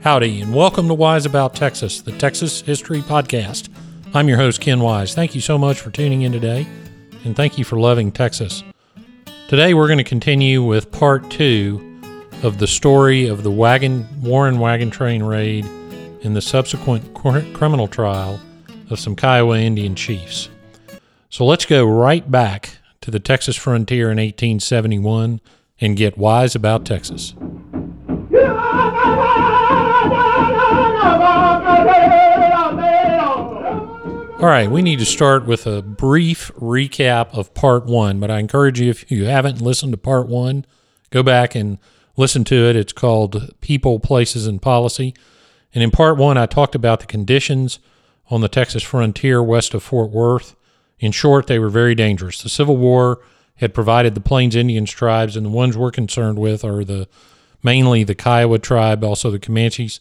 Howdy, and welcome to Wise About Texas, the Texas History Podcast. I'm your host, Ken Wise. Thank you so much for tuning in today, and thank you for loving Texas. Today, we're going to continue with part two of the story of the wagon Warren wagon train raid and the subsequent criminal trial of some Kiowa Indian chiefs. So let's go right back to the Texas frontier in 1871 and get wise about Texas. All right, we need to start with a brief recap of part one, but I encourage you, if you haven't listened to part one, go back and listen to it. It's called People, Places, and Policy. And in part one, I talked about the conditions on the Texas frontier west of Fort Worth. In short, they were very dangerous. The Civil War had provided the Plains Indians tribes, and the ones we're concerned with are the mainly the Kiowa tribe, also the Comanches,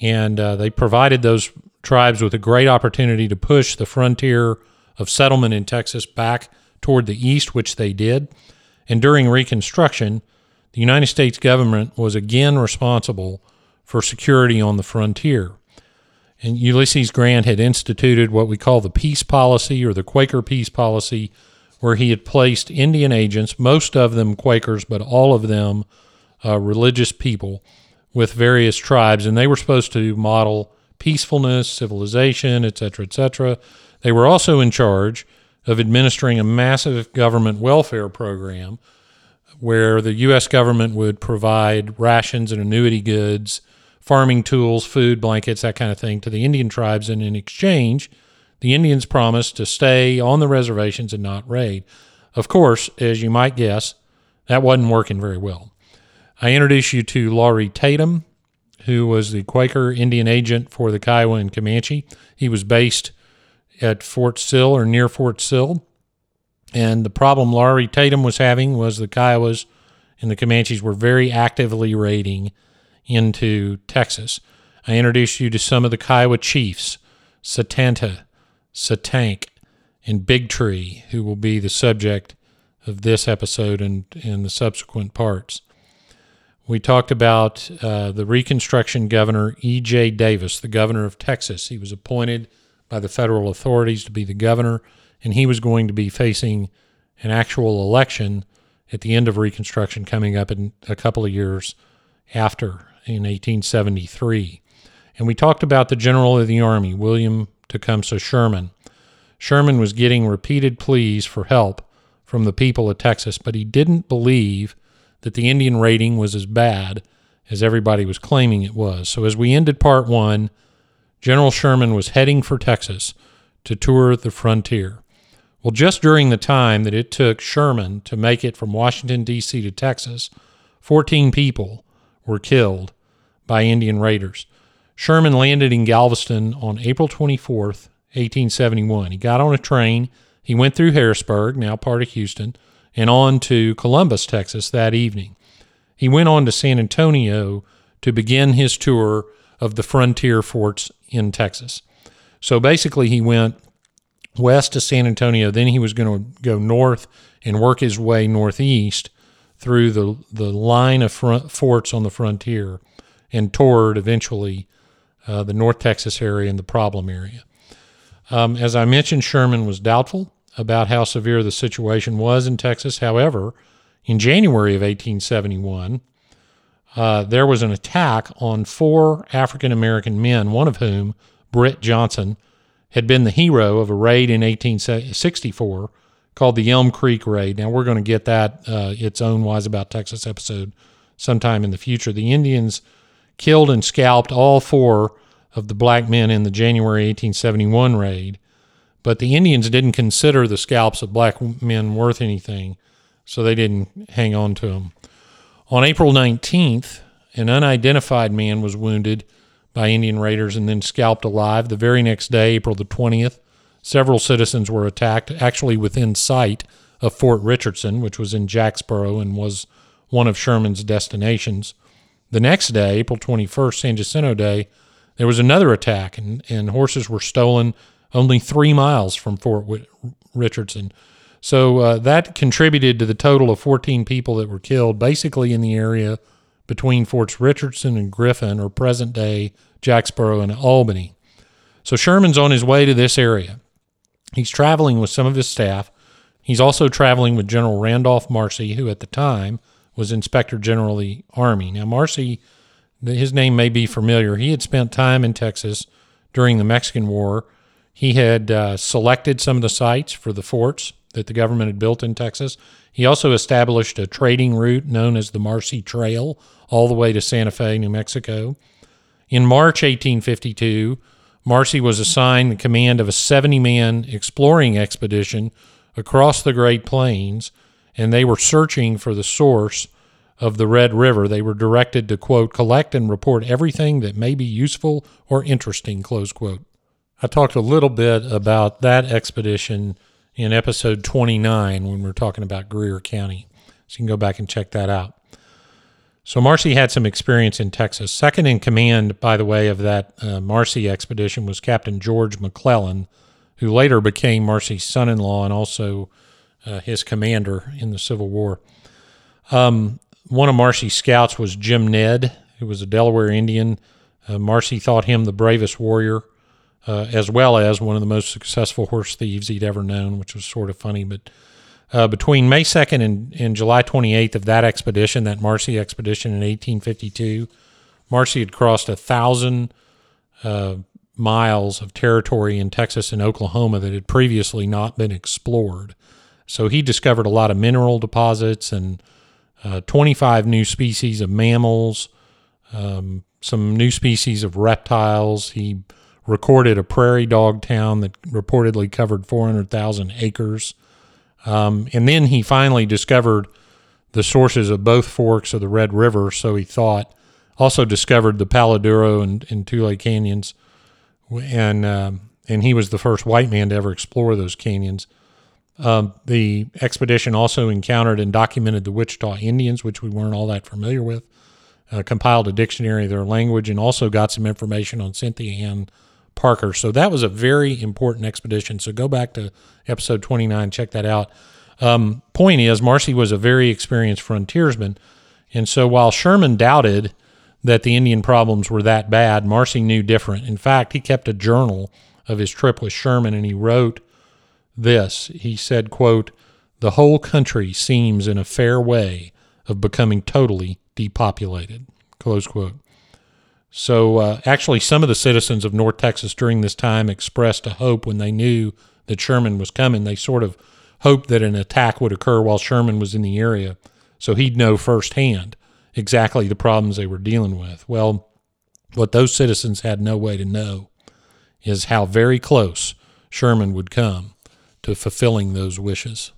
and uh, they provided those tribes with a great opportunity to push the frontier of settlement in Texas back toward the east, which they did. And during Reconstruction, the United States government was again responsible for security on the frontier. And Ulysses Grant had instituted what we call the peace policy or the Quaker peace policy, where he had placed Indian agents, most of them Quakers, but all of them uh, religious people, with various tribes, and they were supposed to model peacefulness, civilization, etc., etc. They were also in charge of administering a massive government welfare program where the U.S. government would provide rations and annuity goods, farming tools, food, blankets, that kind of thing to the Indian tribes. And in exchange, the Indians promised to stay on the reservations and not raid. Of course, as you might guess, that wasn't working very well. I introduce you to Lawrie Tatum, who was the Quaker Indian agent for the Kiowa and Comanche. He was based at Fort Sill or near Fort Sill. And the problem Lawrie Tatum was having was the Kiowas and the Comanches were very actively raiding into Texas. I introduced you to some of the Kiowa chiefs, Satanta, Satank, and Big Tree, who will be the subject of this episode and, and the subsequent parts. We talked about uh, the Reconstruction Governor E.J. Davis, the governor of Texas. He was appointed by the federal authorities to be the governor, and he was going to be facing an actual election at the end of Reconstruction coming up in a couple of years after in 1873. And we talked about the general of the Army, William Tecumseh Sherman. Sherman was getting repeated pleas for help from the people of Texas, but he didn't believe that the Indian raiding was as bad as everybody was claiming it was. So as we ended part one, General Sherman was heading for Texas to tour the frontier. Well, just during the time that it took Sherman to make it from Washington, D.C. to Texas, 14 people were killed by Indian raiders. Sherman landed in Galveston on April 24th, 1871. He got on a train. He went through Harrisburg, now part of Houston, and on to Columbus, Texas that evening. He went on to San Antonio to begin his tour of the frontier forts in Texas. So basically, he went west to San Antonio, then he was going to go north and work his way northeast through the, the line of front, forts on the frontier and toward eventually uh, the North Texas area and the problem area. Um, as I mentioned, Sherman was doubtful about how severe the situation was in Texas. However, in January of 1871, uh, there was an attack on four African American men, one of whom, Britt Johnson, had been the hero of a raid in 1864 called the Elm Creek Raid. Now, we're going to get that, uh, its own Wise About Texas episode sometime in the future. The Indians killed and scalped all four of the black men in the January 1871 raid. But the Indians didn't consider the scalps of black men worth anything, so they didn't hang on to them. On April 19th, an unidentified man was wounded by Indian raiders and then scalped alive. The very next day, April the 20th, several citizens were attacked, actually within sight of Fort Richardson, which was in Jacksboro and was one of Sherman's destinations. The next day, April 21st, San Jacinto Day, there was another attack, and, and horses were stolen only three miles from Fort Richardson. So uh, that contributed to the total of 14 people that were killed, basically in the area between Forts Richardson and Griffin, or present day Jacksboro and Albany. So Sherman's on his way to this area. He's traveling with some of his staff. He's also traveling with General Randolph Marcy, who at the time was Inspector General of the Army. Now, Marcy, his name may be familiar. He had spent time in Texas during the Mexican War. He had uh, selected some of the sites for the forts that the government had built in Texas. He also established a trading route known as the Marcy Trail all the way to Santa Fe, New Mexico. In March 1852, Marcy was assigned the command of a 70 man exploring expedition across the Great Plains, and they were searching for the source of the Red River. They were directed to, quote, collect and report everything that may be useful or interesting, close quote. I talked a little bit about that expedition in episode 29 when we are talking about Greer County. So you can go back and check that out. So Marcy had some experience in Texas. Second in command, by the way, of that uh, Marcy expedition was Captain George McClellan, who later became Marcy's son-in-law and also uh, his commander in the Civil War. Um, one of Marcy's scouts was Jim Ned, who was a Delaware Indian. Uh, Marcy thought him the bravest warrior uh, as well as one of the most successful horse thieves he'd ever known, which was sort of funny. But uh, between May 2nd and, and, July 28th of that expedition, that Marcy expedition in 1852, Marcy had crossed a thousand uh, miles of territory in Texas and Oklahoma that had previously not been explored. So he discovered a lot of mineral deposits and uh, 25 new species of mammals, um, some new species of reptiles. He recorded a prairie dog town that reportedly covered 400,000 acres. Um, and then he finally discovered the sources of both forks of the Red River, so he thought. Also discovered the Palo Duro and, and Tule canyons, and um, and he was the first white man to ever explore those canyons. Um, the expedition also encountered and documented the Wichita Indians, which we weren't all that familiar with. Uh, compiled a dictionary of their language and also got some information on Cynthia Ann Parker. So that was a very important expedition. So go back to episode 29, check that out. Um, point is, Marcy was a very experienced frontiersman. And so while Sherman doubted that the Indian problems were that bad, Marcy knew different. In fact, he kept a journal of his trip with Sherman and he wrote this. He said, quote, the whole country seems in a fair way of becoming totally depopulated, close quote. So, uh, actually, some of the citizens of North Texas during this time expressed a hope when they knew that Sherman was coming. They sort of hoped that an attack would occur while Sherman was in the area so he'd know firsthand exactly the problems they were dealing with. Well, what those citizens had no way to know is how very close Sherman would come to fulfilling those wishes.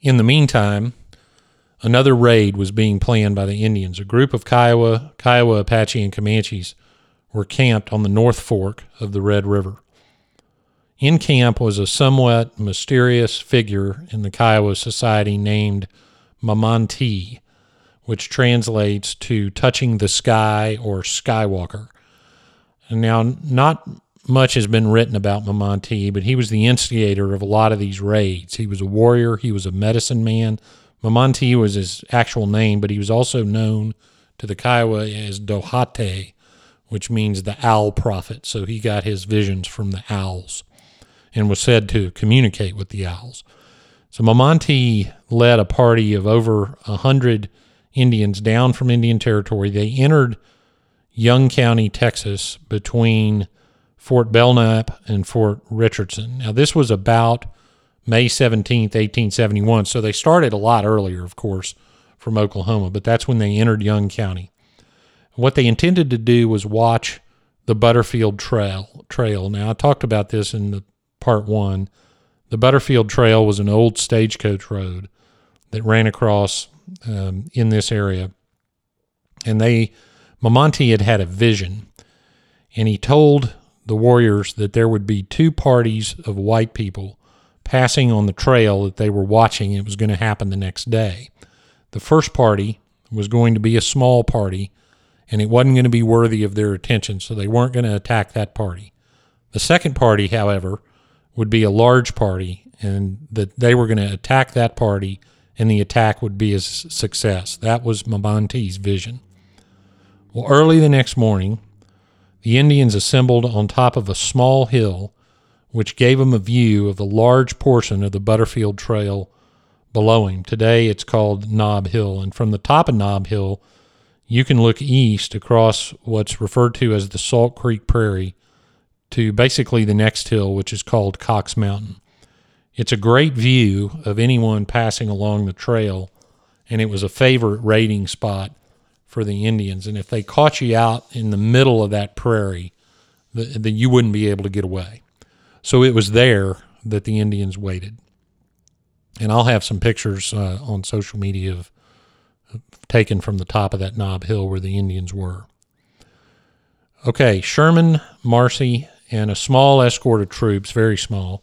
In the meantime, Another raid was being planned by the Indians. A group of Kiowa, Kiowa, Apache, and Comanches were camped on the North Fork of the Red River. In camp was a somewhat mysterious figure in the Kiowa society named Mamantee, which translates to touching the sky or skywalker. Now, not much has been written about Mamantee, but he was the instigator of a lot of these raids. He was a warrior, he was a medicine man, Mamantee was his actual name, but he was also known to the Kiowa as Dohate, which means the owl prophet. So he got his visions from the owls and was said to communicate with the owls. So Mamantee led a party of over a hundred Indians down from Indian Territory. They entered Young County, Texas, between Fort Belknap and Fort Richardson. Now, this was about May 17th, 1871. So they started a lot earlier, of course, from Oklahoma, but that's when they entered Young County. What they intended to do was watch the Butterfield Trail. Trail. Now I talked about this in the part one. The Butterfield Trail was an old stagecoach road that ran across um, in this area, and they Mamantee had had a vision, and he told the warriors that there would be two parties of white people passing on the trail that they were watching. It was going to happen the next day. The first party was going to be a small party, and it wasn't going to be worthy of their attention, so they weren't going to attack that party. The second party, however, would be a large party, and that they were going to attack that party, and the attack would be a success. That was Mamante's vision. Well, early the next morning, the Indians assembled on top of a small hill, which gave them a view of a large portion of the Butterfield Trail below him. Today it's called Knob Hill, and from the top of Knob Hill, you can look east across what's referred to as the Salt Creek Prairie to basically the next hill, which is called Cox Mountain. It's a great view of anyone passing along the trail, and it was a favorite raiding spot for the Indians. And if they caught you out in the middle of that prairie, then you wouldn't be able to get away. So it was there that the Indians waited. And I'll have some pictures uh, on social media of taken from the top of that knob hill where the Indians were. Okay, Sherman, Marcy, and a small escort of troops, very small,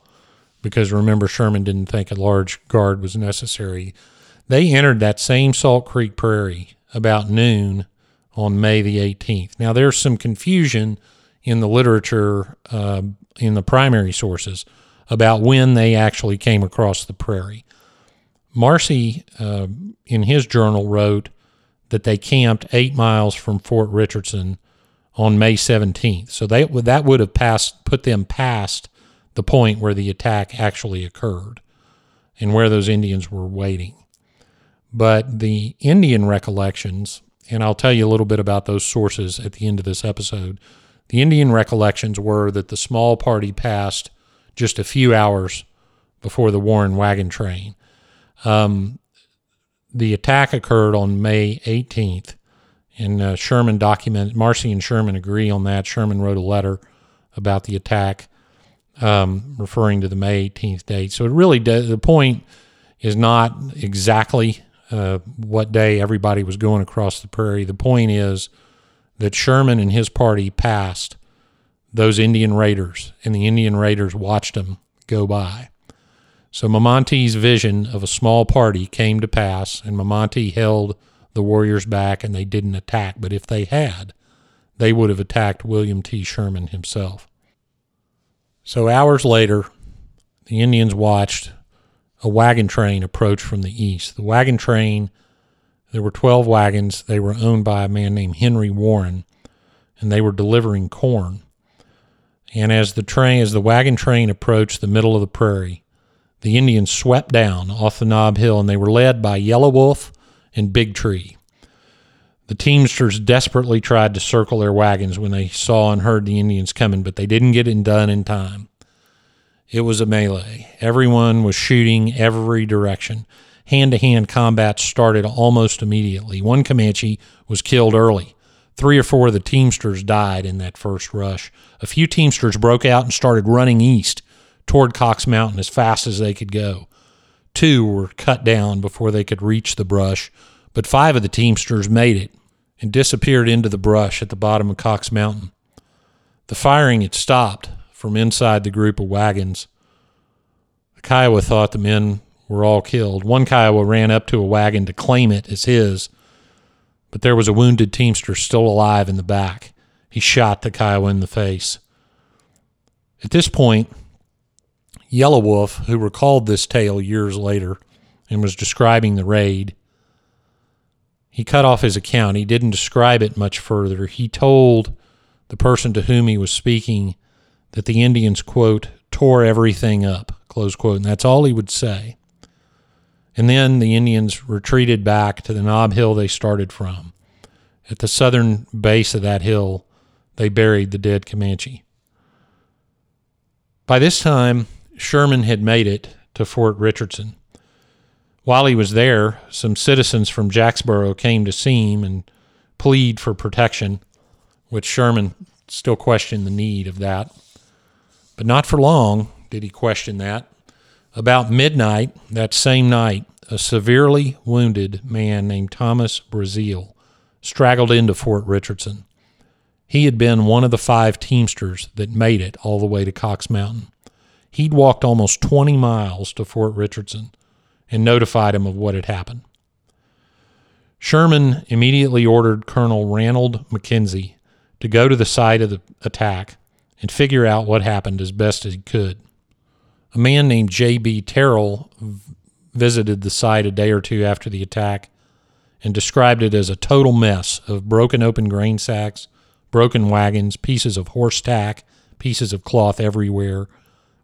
because remember, Sherman didn't think a large guard was necessary. They entered that same Salt Creek Prairie about noon on May the 18th. Now, there's some confusion in the literature, uh, in the primary sources, about when they actually came across the prairie. Marcy, uh, in his journal, wrote that they camped eight miles from Fort Richardson on May 17th. So they, that would have passed, put them past the point where the attack actually occurred and where those Indians were waiting. But the Indian recollections, and I'll tell you a little bit about those sources at the end of this episode. The Indian recollections were that the small party passed just a few hours before the Warren wagon train. Um, the attack occurred on May 18th, and uh, Sherman documented, Marcy and Sherman agree on that. Sherman wrote a letter about the attack, um, referring to the May 18th date. So it really does, the point is not exactly uh, what day everybody was going across the prairie. The point is that Sherman and his party passed those Indian raiders, and the Indian raiders watched them go by. So Mamante's vision of a small party came to pass, and Mamonte held the warriors back, and they didn't attack. But if they had, they would have attacked William T. Sherman himself. So hours later, the Indians watched a wagon train approached from the east. The wagon train, there were 12 wagons. They were owned by a man named Henry Warren, and they were delivering corn. And as the train, as the wagon train approached the middle of the prairie, the Indians swept down off the Knob Hill, and they were led by Yellow Wolf and Big Tree. The teamsters desperately tried to circle their wagons when they saw and heard the Indians coming, but they didn't get it done in time. It was a melee. Everyone was shooting every direction. Hand to hand combat started almost immediately. One Comanche was killed early. Three or four of the Teamsters died in that first rush. A few Teamsters broke out and started running east toward Cox Mountain as fast as they could go. Two were cut down before they could reach the brush, but five of the Teamsters made it and disappeared into the brush at the bottom of Cox Mountain. The firing had stopped, from inside the group of wagons. The Kiowa thought the men were all killed. One Kiowa ran up to a wagon to claim it as his, but there was a wounded teamster still alive in the back. He shot the Kiowa in the face. At this point, Yellow Wolf, who recalled this tale years later and was describing the raid, he cut off his account. He didn't describe it much further. He told the person to whom he was speaking that the Indians, quote, tore everything up, close quote. And that's all he would say. And then the Indians retreated back to the knob Hill they started from. At the southern base of that hill, they buried the dead Comanche. By this time, Sherman had made it to Fort Richardson. While he was there, some citizens from Jacksboro came to see him and plead for protection, which Sherman still questioned the need of that. But not for long did he question that. About midnight that same night, a severely wounded man named Thomas Brazil straggled into Fort Richardson. He had been one of the five Teamsters that made it all the way to Cox Mountain. He'd walked almost 20 miles to Fort Richardson and notified him of what had happened. Sherman immediately ordered Colonel Ranald Mackenzie to go to the site of the attack and figure out what happened as best as he could. A man named J.B. Terrell visited the site a day or two after the attack and described it as a total mess of broken open grain sacks, broken wagons, pieces of horse tack, pieces of cloth everywhere,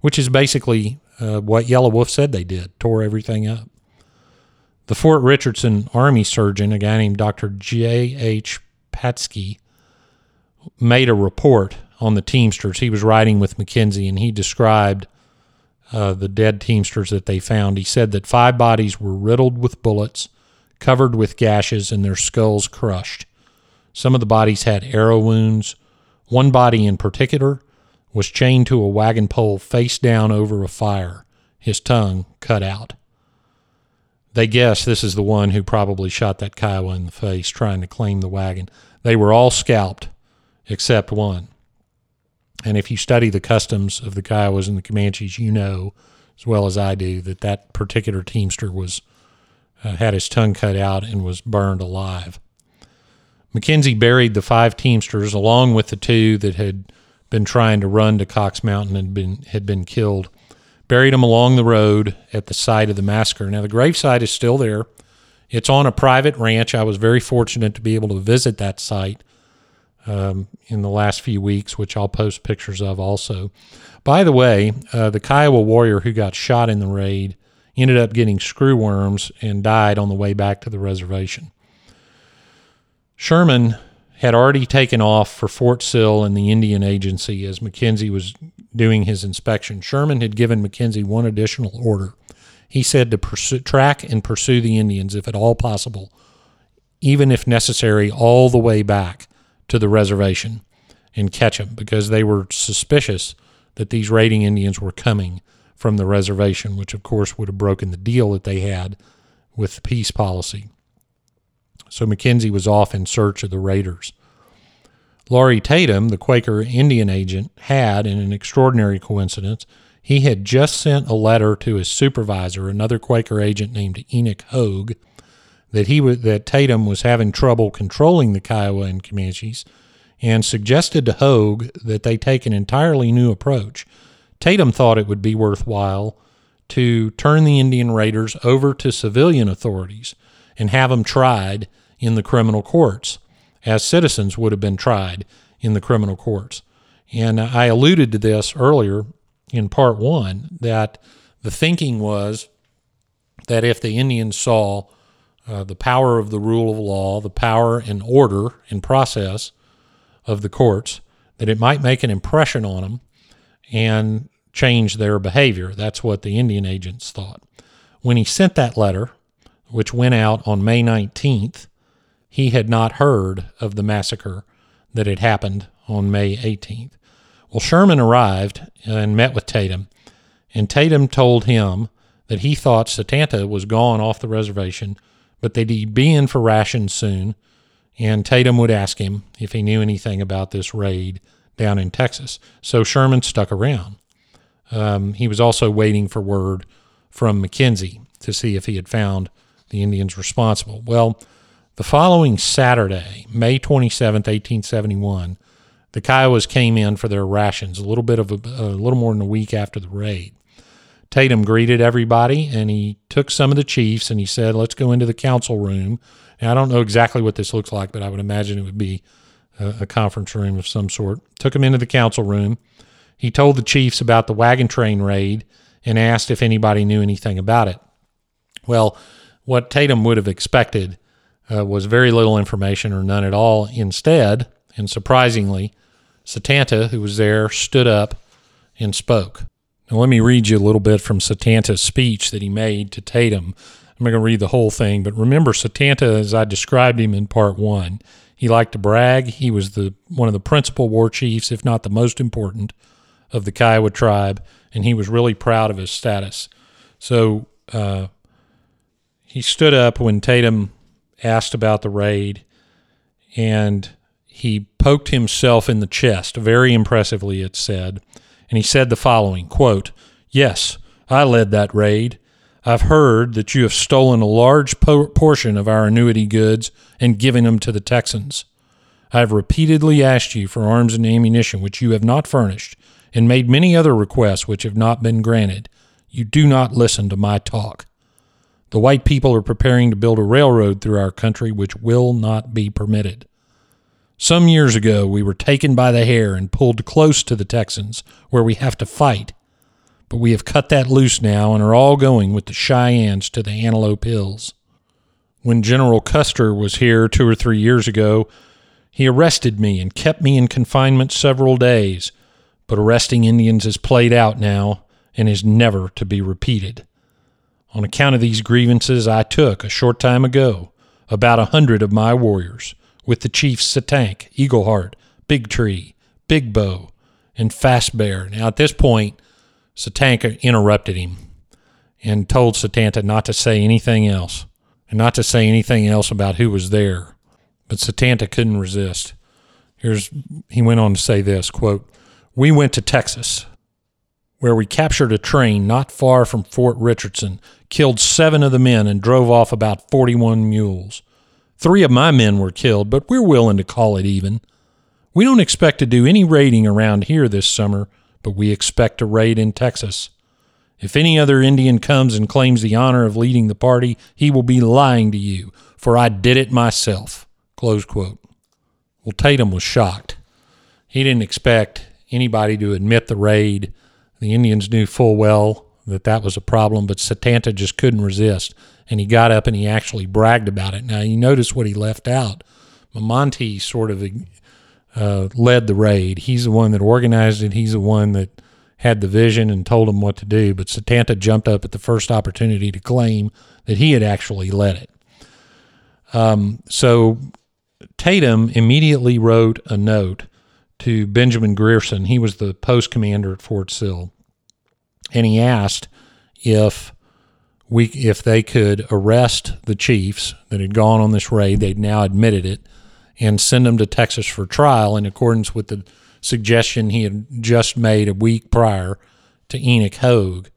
which is basically uh, what Yellow Wolf said they did tore everything up. The Fort Richardson Army surgeon, a guy named Dr. J.H. Patzki, made a report on the Teamsters. He was riding with Mackenzie and he described uh, the dead Teamsters that they found. He said that five bodies were riddled with bullets, covered with gashes, and their skulls crushed. Some of the bodies had arrow wounds. One body in particular was chained to a wagon pole face down over a fire, his tongue cut out. They guess this is the one who probably shot that Kiowa in the face trying to claim the wagon. They were all scalped except one. And if you study the customs of the Kiowas and the Comanches, you know as well as I do that that particular teamster was uh, had his tongue cut out and was burned alive. Mackenzie buried the five teamsters along with the two that had been trying to run to Cox Mountain and been had been killed. Buried them along the road at the site of the massacre. Now the gravesite is still there. It's on a private ranch. I was very fortunate to be able to visit that site um, in the last few weeks, which I'll post pictures of also. By the way, uh, the Kiowa warrior who got shot in the raid ended up getting screw worms and died on the way back to the reservation. Sherman had already taken off for Fort Sill and the Indian Agency as Mackenzie was doing his inspection. Sherman had given Mackenzie one additional order. He said to pursue, track and pursue the Indians if at all possible, even if necessary, all the way back to the reservation and catch them because they were suspicious that these raiding Indians were coming from the reservation, which of course would have broken the deal that they had with the peace policy. So Mackenzie was off in search of the raiders. Lawrie Tatum, the Quaker Indian agent, had, in an extraordinary coincidence, he had just sent a letter to his supervisor, another Quaker agent named Enoch Hoag, that he that Tatum was having trouble controlling the Kiowa and Comanches, and suggested to Hoag that they take an entirely new approach. Tatum thought it would be worthwhile to turn the Indian raiders over to civilian authorities and have them tried in the criminal courts, as citizens would have been tried in the criminal courts. And I alluded to this earlier in part one that the thinking was that if the Indians saw uh, the power of the rule of law, the power and order and process of the courts, that it might make an impression on them and change their behavior. That's what the Indian agents thought. When he sent that letter, which went out on May 19th, he had not heard of the massacre that had happened on May 18th. Well, Sherman arrived and met with Tatum, and Tatum told him that he thought Satanta was gone off the reservation but he'd be in for rations soon, and Tatum would ask him if he knew anything about this raid down in Texas. So Sherman stuck around. Um, he was also waiting for word from Mackenzie to see if he had found the Indians responsible. Well, the following Saturday, May 27, 1871, the Kiowas came in for their rations a little bit of a, a little more than a week after the raid. Tatum greeted everybody and he took some of the chiefs and he said, Let's go into the council room. Now, I don't know exactly what this looks like, but I would imagine it would be a, a conference room of some sort. Took him into the council room. He told the chiefs about the wagon train raid and asked if anybody knew anything about it. Well, what Tatum would have expected uh, was very little information or none at all. Instead, and surprisingly, Satanta, who was there, stood up and spoke. Let me read you a little bit from Satanta's speech that he made to Tatum. I'm not going to read the whole thing, but remember Satanta, as I described him in part one, he liked to brag. He was the one of the principal war chiefs, if not the most important, of the Kiowa tribe, and he was really proud of his status. So uh, he stood up when Tatum asked about the raid, and he poked himself in the chest, very impressively, it said and he said the following quote, Yes, I led that raid. I've heard that you have stolen a large po- portion of our annuity goods and given them to the Texans. I have repeatedly asked you for arms and ammunition which you have not furnished, and made many other requests which have not been granted. You do not listen to my talk. The white people are preparing to build a railroad through our country which will not be permitted. Some years ago, we were taken by the hair and pulled close to the Texans, where we have to fight. But we have cut that loose now and are all going with the Cheyennes to the Antelope Hills. When General Custer was here two or three years ago, he arrested me and kept me in confinement several days. But arresting Indians is played out now and is never to be repeated. On account of these grievances, I took, a short time ago, about a hundred of my warriors with the chiefs Satank, Eagleheart, Big Tree, Big Bow, and Fast Bear. Now, at this point, Satank interrupted him and told Satanta not to say anything else and not to say anything else about who was there. But Satanta couldn't resist. Here's he went on to say this quote, We went to Texas, where we captured a train not far from Fort Richardson, killed seven of the men, and drove off about 41 mules. Three of my men were killed, but we're willing to call it even. We don't expect to do any raiding around here this summer, but we expect to raid in Texas. If any other Indian comes and claims the honor of leading the party, he will be lying to you, for I did it myself. Close quote. Well, Tatum was shocked. He didn't expect anybody to admit the raid. The Indians knew full well that that was a problem, but Satanta just couldn't resist and he got up and he actually bragged about it. Now you notice what he left out. Mamonte sort of uh, led the raid. He's the one that organized it. He's the one that had the vision and told him what to do. But Satanta jumped up at the first opportunity to claim that he had actually led it. Um, so Tatum immediately wrote a note to Benjamin Grierson. He was the post commander at Fort Sill. And he asked if we if they could arrest the chiefs that had gone on this raid, they'd now admitted it, and send them to Texas for trial in accordance with the suggestion he had just made a week prior to Enoch Hoag.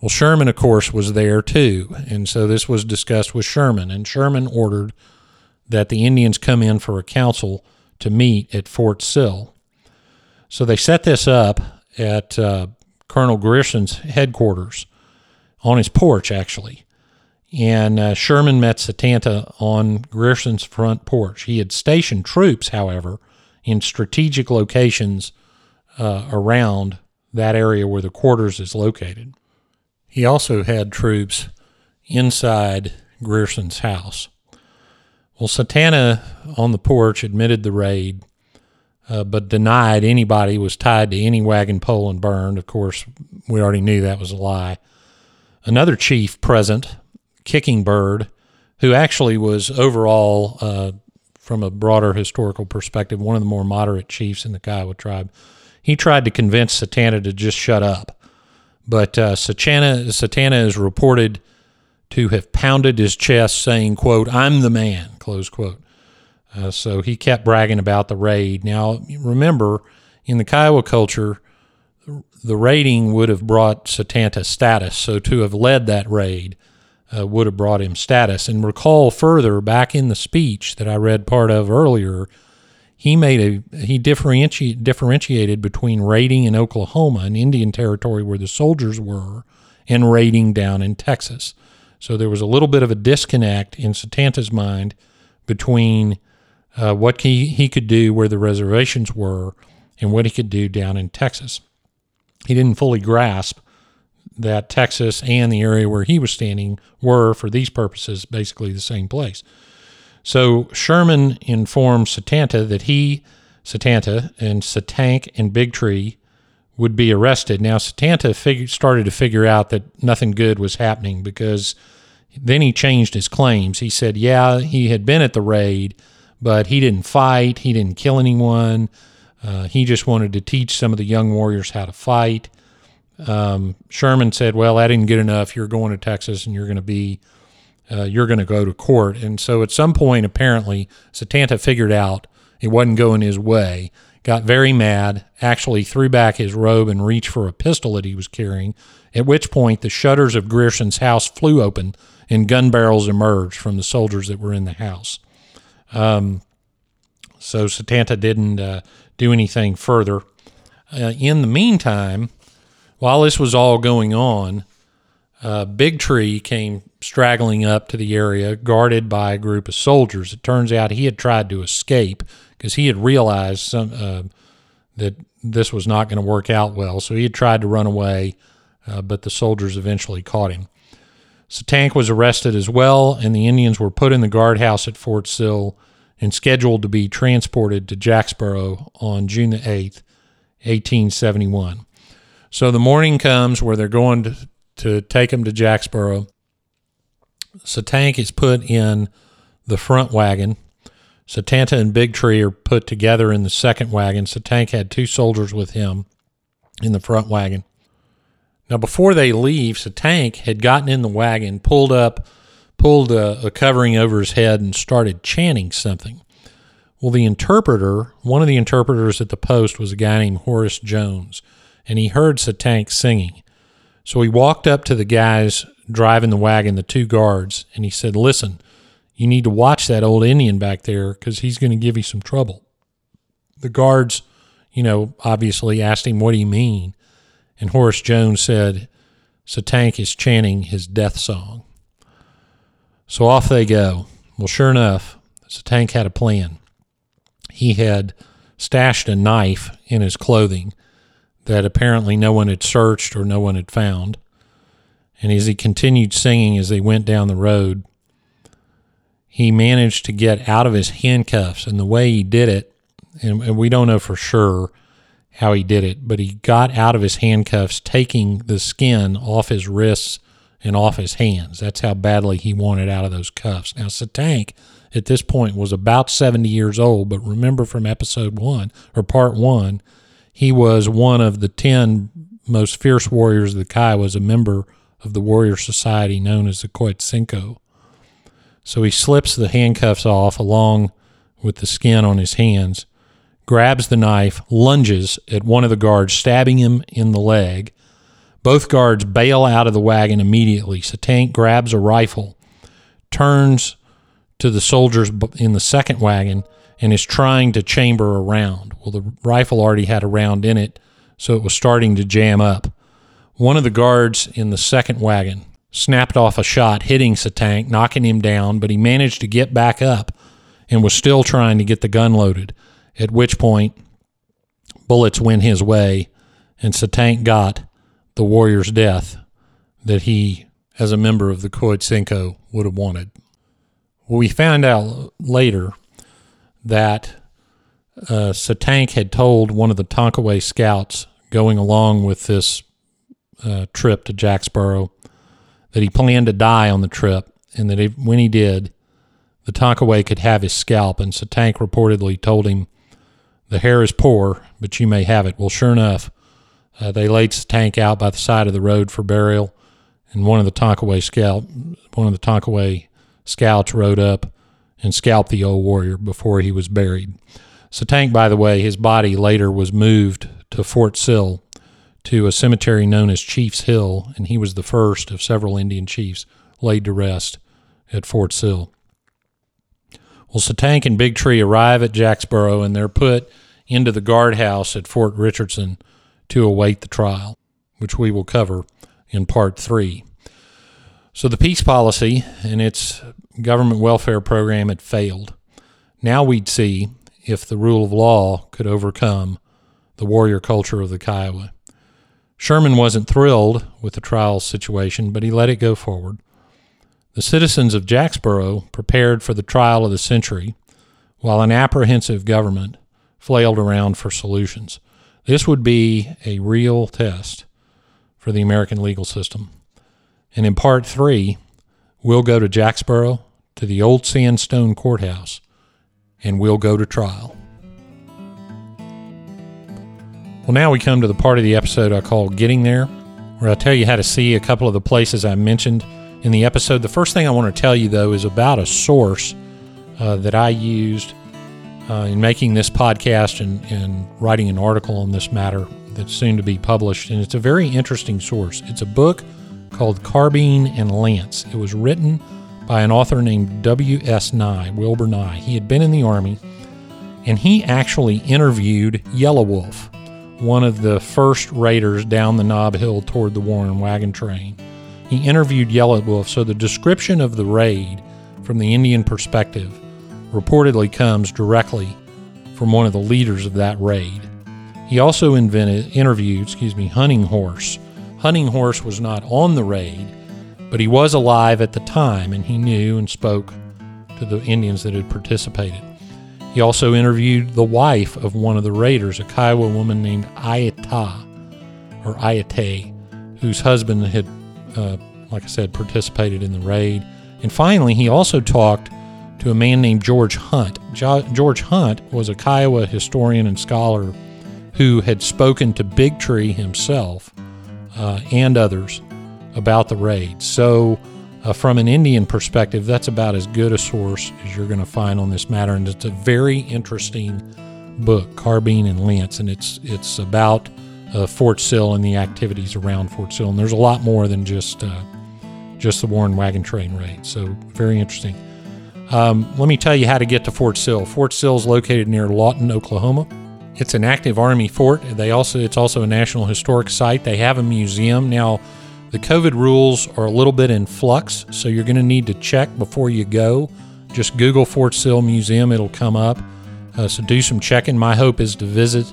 Well, Sherman, of course, was there too, and so this was discussed with Sherman, and Sherman ordered that the Indians come in for a council to meet at Fort Sill. So they set this up at uh, Colonel Grierson's headquarters on his porch, actually. And uh, Sherman met Satanta on Grierson's front porch. He had stationed troops, however, in strategic locations uh, around that area where the quarters is located. He also had troops inside Grierson's house. Well, Satanta on the porch admitted the raid, uh, but denied anybody was tied to any wagon pole and burned. Of course, we already knew that was a lie another chief present, Kicking Bird, who actually was overall, uh, from a broader historical perspective, one of the more moderate chiefs in the Kiowa tribe. He tried to convince Satanta to just shut up. But uh, Satana, Satana is reported to have pounded his chest, saying, quote, I'm the man, close quote. Uh, so he kept bragging about the raid. Now, remember, in the Kiowa culture, the raiding would have brought Satanta status. So to have led that raid uh, would have brought him status. And recall further back in the speech that I read part of earlier, he made a he differentiated differentiated between raiding in Oklahoma, an Indian territory where the soldiers were, and raiding down in Texas. So there was a little bit of a disconnect in Satanta's mind between uh, what he, he could do where the reservations were and what he could do down in Texas he didn't fully grasp that Texas and the area where he was standing were, for these purposes, basically the same place. So Sherman informed Satanta that he, Satanta, and Satank and Big Tree would be arrested. Now, Satanta fig- started to figure out that nothing good was happening because then he changed his claims. He said, yeah, he had been at the raid, but he didn't fight, he didn't kill anyone. Uh, he just wanted to teach some of the young warriors how to fight. Um, Sherman said, "Well, that didn't get enough. You're going to Texas, and you're going to be, uh, you're going to go to court." And so, at some point, apparently, Satanta figured out it wasn't going his way got very mad, actually threw back his robe and reached for a pistol that he was carrying, at which point the shutters of Grierson's house flew open and gun barrels emerged from the soldiers that were in the house. Um, so Satanta didn't uh, do anything further. Uh, in the meantime, while this was all going on, uh, Big Tree came straggling up to the area, guarded by a group of soldiers. It turns out he had tried to escape because he had realized some, uh, that this was not going to work out well. So he had tried to run away, uh, but the soldiers eventually caught him. Satank was arrested as well, and the Indians were put in the guardhouse at Fort Sill and scheduled to be transported to Jacksboro on June the 8th, 1871. So the morning comes where they're going to, to take him to Jacksboro. Satank is put in the front wagon. Satanta and Big Tree are put together in the second wagon. Satank had two soldiers with him in the front wagon. Now, before they leave, Satank had gotten in the wagon, pulled up pulled a, a covering over his head and started chanting something. Well, the interpreter, one of the interpreters at the post was a guy named Horace Jones, and he heard Satank singing. So he walked up to the guys driving the wagon, the two guards, and he said, Listen, you need to watch that old Indian back there because he's going to give you some trouble. The guards, you know, obviously asked him, What do you mean? And Horace Jones said, Satank is chanting his death song. So off they go. Well, sure enough, Satank had a plan. He had stashed a knife in his clothing that apparently no one had searched or no one had found. And as he continued singing as they went down the road, he managed to get out of his handcuffs. And the way he did it, and we don't know for sure how he did it, but he got out of his handcuffs, taking the skin off his wrists and off his hands. That's how badly he wanted out of those cuffs. Now, Satank at this point was about 70 years old, but remember from episode one or part one, he was one of the 10 most fierce warriors of the Kai, was a member of the warrior society known as the Koitsenko. So he slips the handcuffs off along with the skin on his hands, grabs the knife, lunges at one of the guards, stabbing him in the leg, both guards bail out of the wagon immediately. Satank grabs a rifle, turns to the soldiers in the second wagon, and is trying to chamber a round. Well, the rifle already had a round in it, so it was starting to jam up. One of the guards in the second wagon snapped off a shot, hitting Satank, knocking him down, but he managed to get back up and was still trying to get the gun loaded, at which point bullets went his way, and Satank got the warrior's death that he, as a member of the Koitsenko, would have wanted. We found out later that uh, Satank had told one of the Tonkaway scouts going along with this uh, trip to Jacksboro that he planned to die on the trip and that if, when he did, the Tonkaway could have his scalp. And Satank reportedly told him, The hair is poor, but you may have it. Well, sure enough, uh, they laid the tank out by the side of the road for burial, and one of the Tonkaway scout, one of the Tonkaway scouts rode up and scalped the old warrior before he was buried. Satank, by the way, his body later was moved to Fort Sill to a cemetery known as Chief's Hill, and he was the first of several Indian chiefs laid to rest at Fort Sill. Well, Satank and Big Tree arrive at Jacksboro, and they're put into the guardhouse at Fort Richardson to await the trial, which we will cover in part three. So the peace policy and its government welfare program had failed. Now we'd see if the rule of law could overcome the warrior culture of the Kiowa. Sherman wasn't thrilled with the trial situation, but he let it go forward. The citizens of Jacksboro prepared for the trial of the century, while an apprehensive government flailed around for solutions. This would be a real test for the American legal system. And in part three, we'll go to Jacksboro, to the old sandstone courthouse, and we'll go to trial. Well, now we come to the part of the episode I call Getting There, where I tell you how to see a couple of the places I mentioned in the episode. The first thing I want to tell you, though, is about a source uh, that I used uh, in making this podcast and, and writing an article on this matter that's soon to be published. And it's a very interesting source. It's a book called Carbine and Lance. It was written by an author named W.S. Nye, Wilbur Nye. He had been in the Army, and he actually interviewed Yellow Wolf, one of the first raiders down the Knob Hill toward the Warren wagon train. He interviewed Yellow Wolf, so the description of the raid from the Indian perspective reportedly comes directly from one of the leaders of that raid. He also invented, interviewed, excuse me, Hunting Horse. Hunting Horse was not on the raid, but he was alive at the time and he knew and spoke to the Indians that had participated. He also interviewed the wife of one of the raiders, a Kiowa woman named Ayata, or Ayate, whose husband had, uh, like I said, participated in the raid. And finally, he also talked to a man named George Hunt. Jo- George Hunt was a Kiowa historian and scholar who had spoken to Big Tree himself uh, and others about the raid. So, uh, from an Indian perspective, that's about as good a source as you're going to find on this matter, and it's a very interesting book, Carbine and Lance, and it's it's about uh, Fort Sill and the activities around Fort Sill, and there's a lot more than just uh, just the Warren Wagon Train raid. So, very interesting. Um, let me tell you how to get to Fort Sill. Fort Sill is located near Lawton, Oklahoma. It's an active Army fort. They also it's also a National Historic Site. They have a museum now. The COVID rules are a little bit in flux, so you're going to need to check before you go. Just Google Fort Sill Museum; it'll come up. Uh, so do some checking. My hope is to visit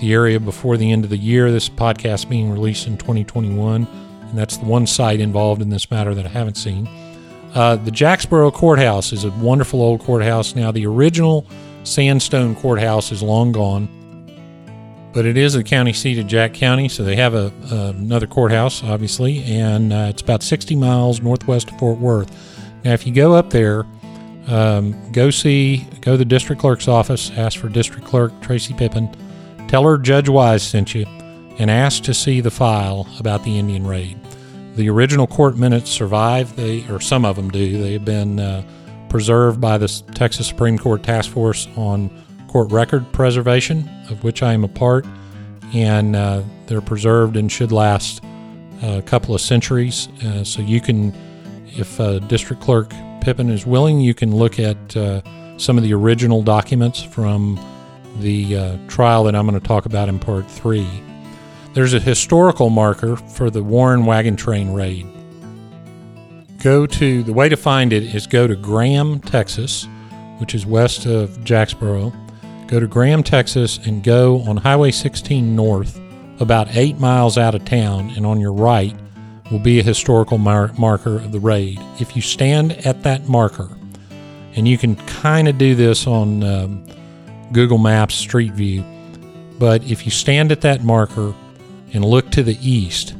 the area before the end of the year. This podcast being released in 2021, and that's the one site involved in this matter that I haven't seen. Uh, the Jacksboro Courthouse is a wonderful old courthouse. Now, the original sandstone courthouse is long gone, but it is the county seat of Jack County, so they have a, another courthouse, obviously, and uh, it's about 60 miles northwest of Fort Worth. Now, if you go up there, um, go see, go to the district clerk's office, ask for district clerk Tracy Pippin, tell her Judge Wise sent you, and ask to see the file about the Indian raid. The original court minutes survive. They, or some of them do. They have been uh, preserved by the Texas Supreme Court Task Force on Court Record Preservation, of which I am a part, and uh, they're preserved and should last a couple of centuries. Uh, so you can, if uh, District Clerk Pippin is willing, you can look at uh, some of the original documents from the uh, trial that I'm going to talk about in part three. There's a historical marker for the Warren Wagon Train raid. Go to the way to find it is go to Graham, Texas, which is west of Jacksboro. Go to Graham, Texas, and go on Highway 16 north, about eight miles out of town, and on your right will be a historical mar- marker of the raid. If you stand at that marker, and you can kind of do this on um, Google Maps Street View, but if you stand at that marker and look to the east,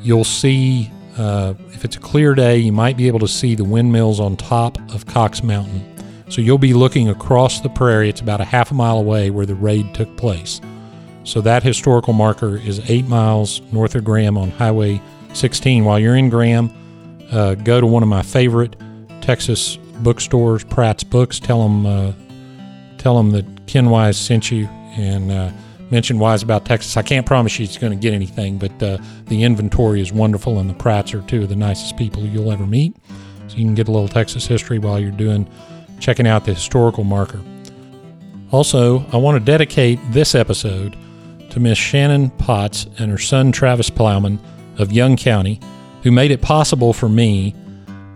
you'll see, uh, if it's a clear day, you might be able to see the windmills on top of Cox Mountain. So you'll be looking across the prairie. It's about a half a mile away where the raid took place. So that historical marker is eight miles north of Graham on Highway 16. While you're in Graham, uh, go to one of my favorite Texas bookstores, Pratt's Books. Tell them, uh, tell them that Ken Wise sent you, and uh, mention Wise about Texas. I can't promise you it's going to get anything, but uh, the inventory is wonderful, and the Pratts are two of the nicest people you'll ever meet. So you can get a little Texas history while you're doing checking out the historical marker. Also, I want to dedicate this episode to Miss Shannon Potts and her son Travis Plowman of Young County, who made it possible for me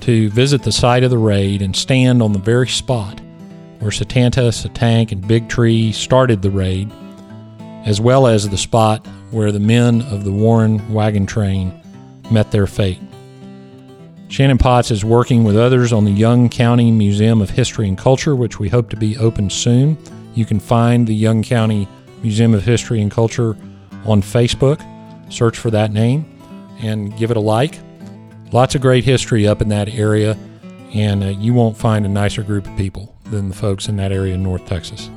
to visit the site of the raid and stand on the very spot where Satanta, Satank, and Big Tree started the raid as well as the spot where the men of the Warren wagon train met their fate. Shannon Potts is working with others on the Young County Museum of History and Culture, which we hope to be open soon. You can find the Young County Museum of History and Culture on Facebook. Search for that name and give it a like. Lots of great history up in that area, and uh, you won't find a nicer group of people than the folks in that area in North Texas.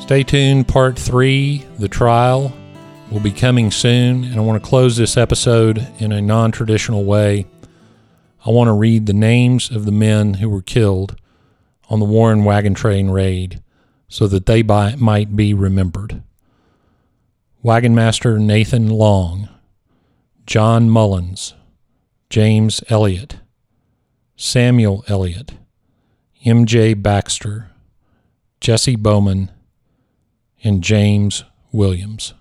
Stay tuned. Part three, the trial, will be coming soon. And I want to close this episode in a non traditional way. I want to read the names of the men who were killed on the Warren Wagon Train raid so that they by, might be remembered. Wagon Master Nathan Long, John Mullins, James Elliott, Samuel Elliott, M.J. Baxter, Jesse Bowman, and James Williams.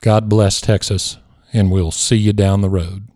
God bless Texas, and we'll see you down the road.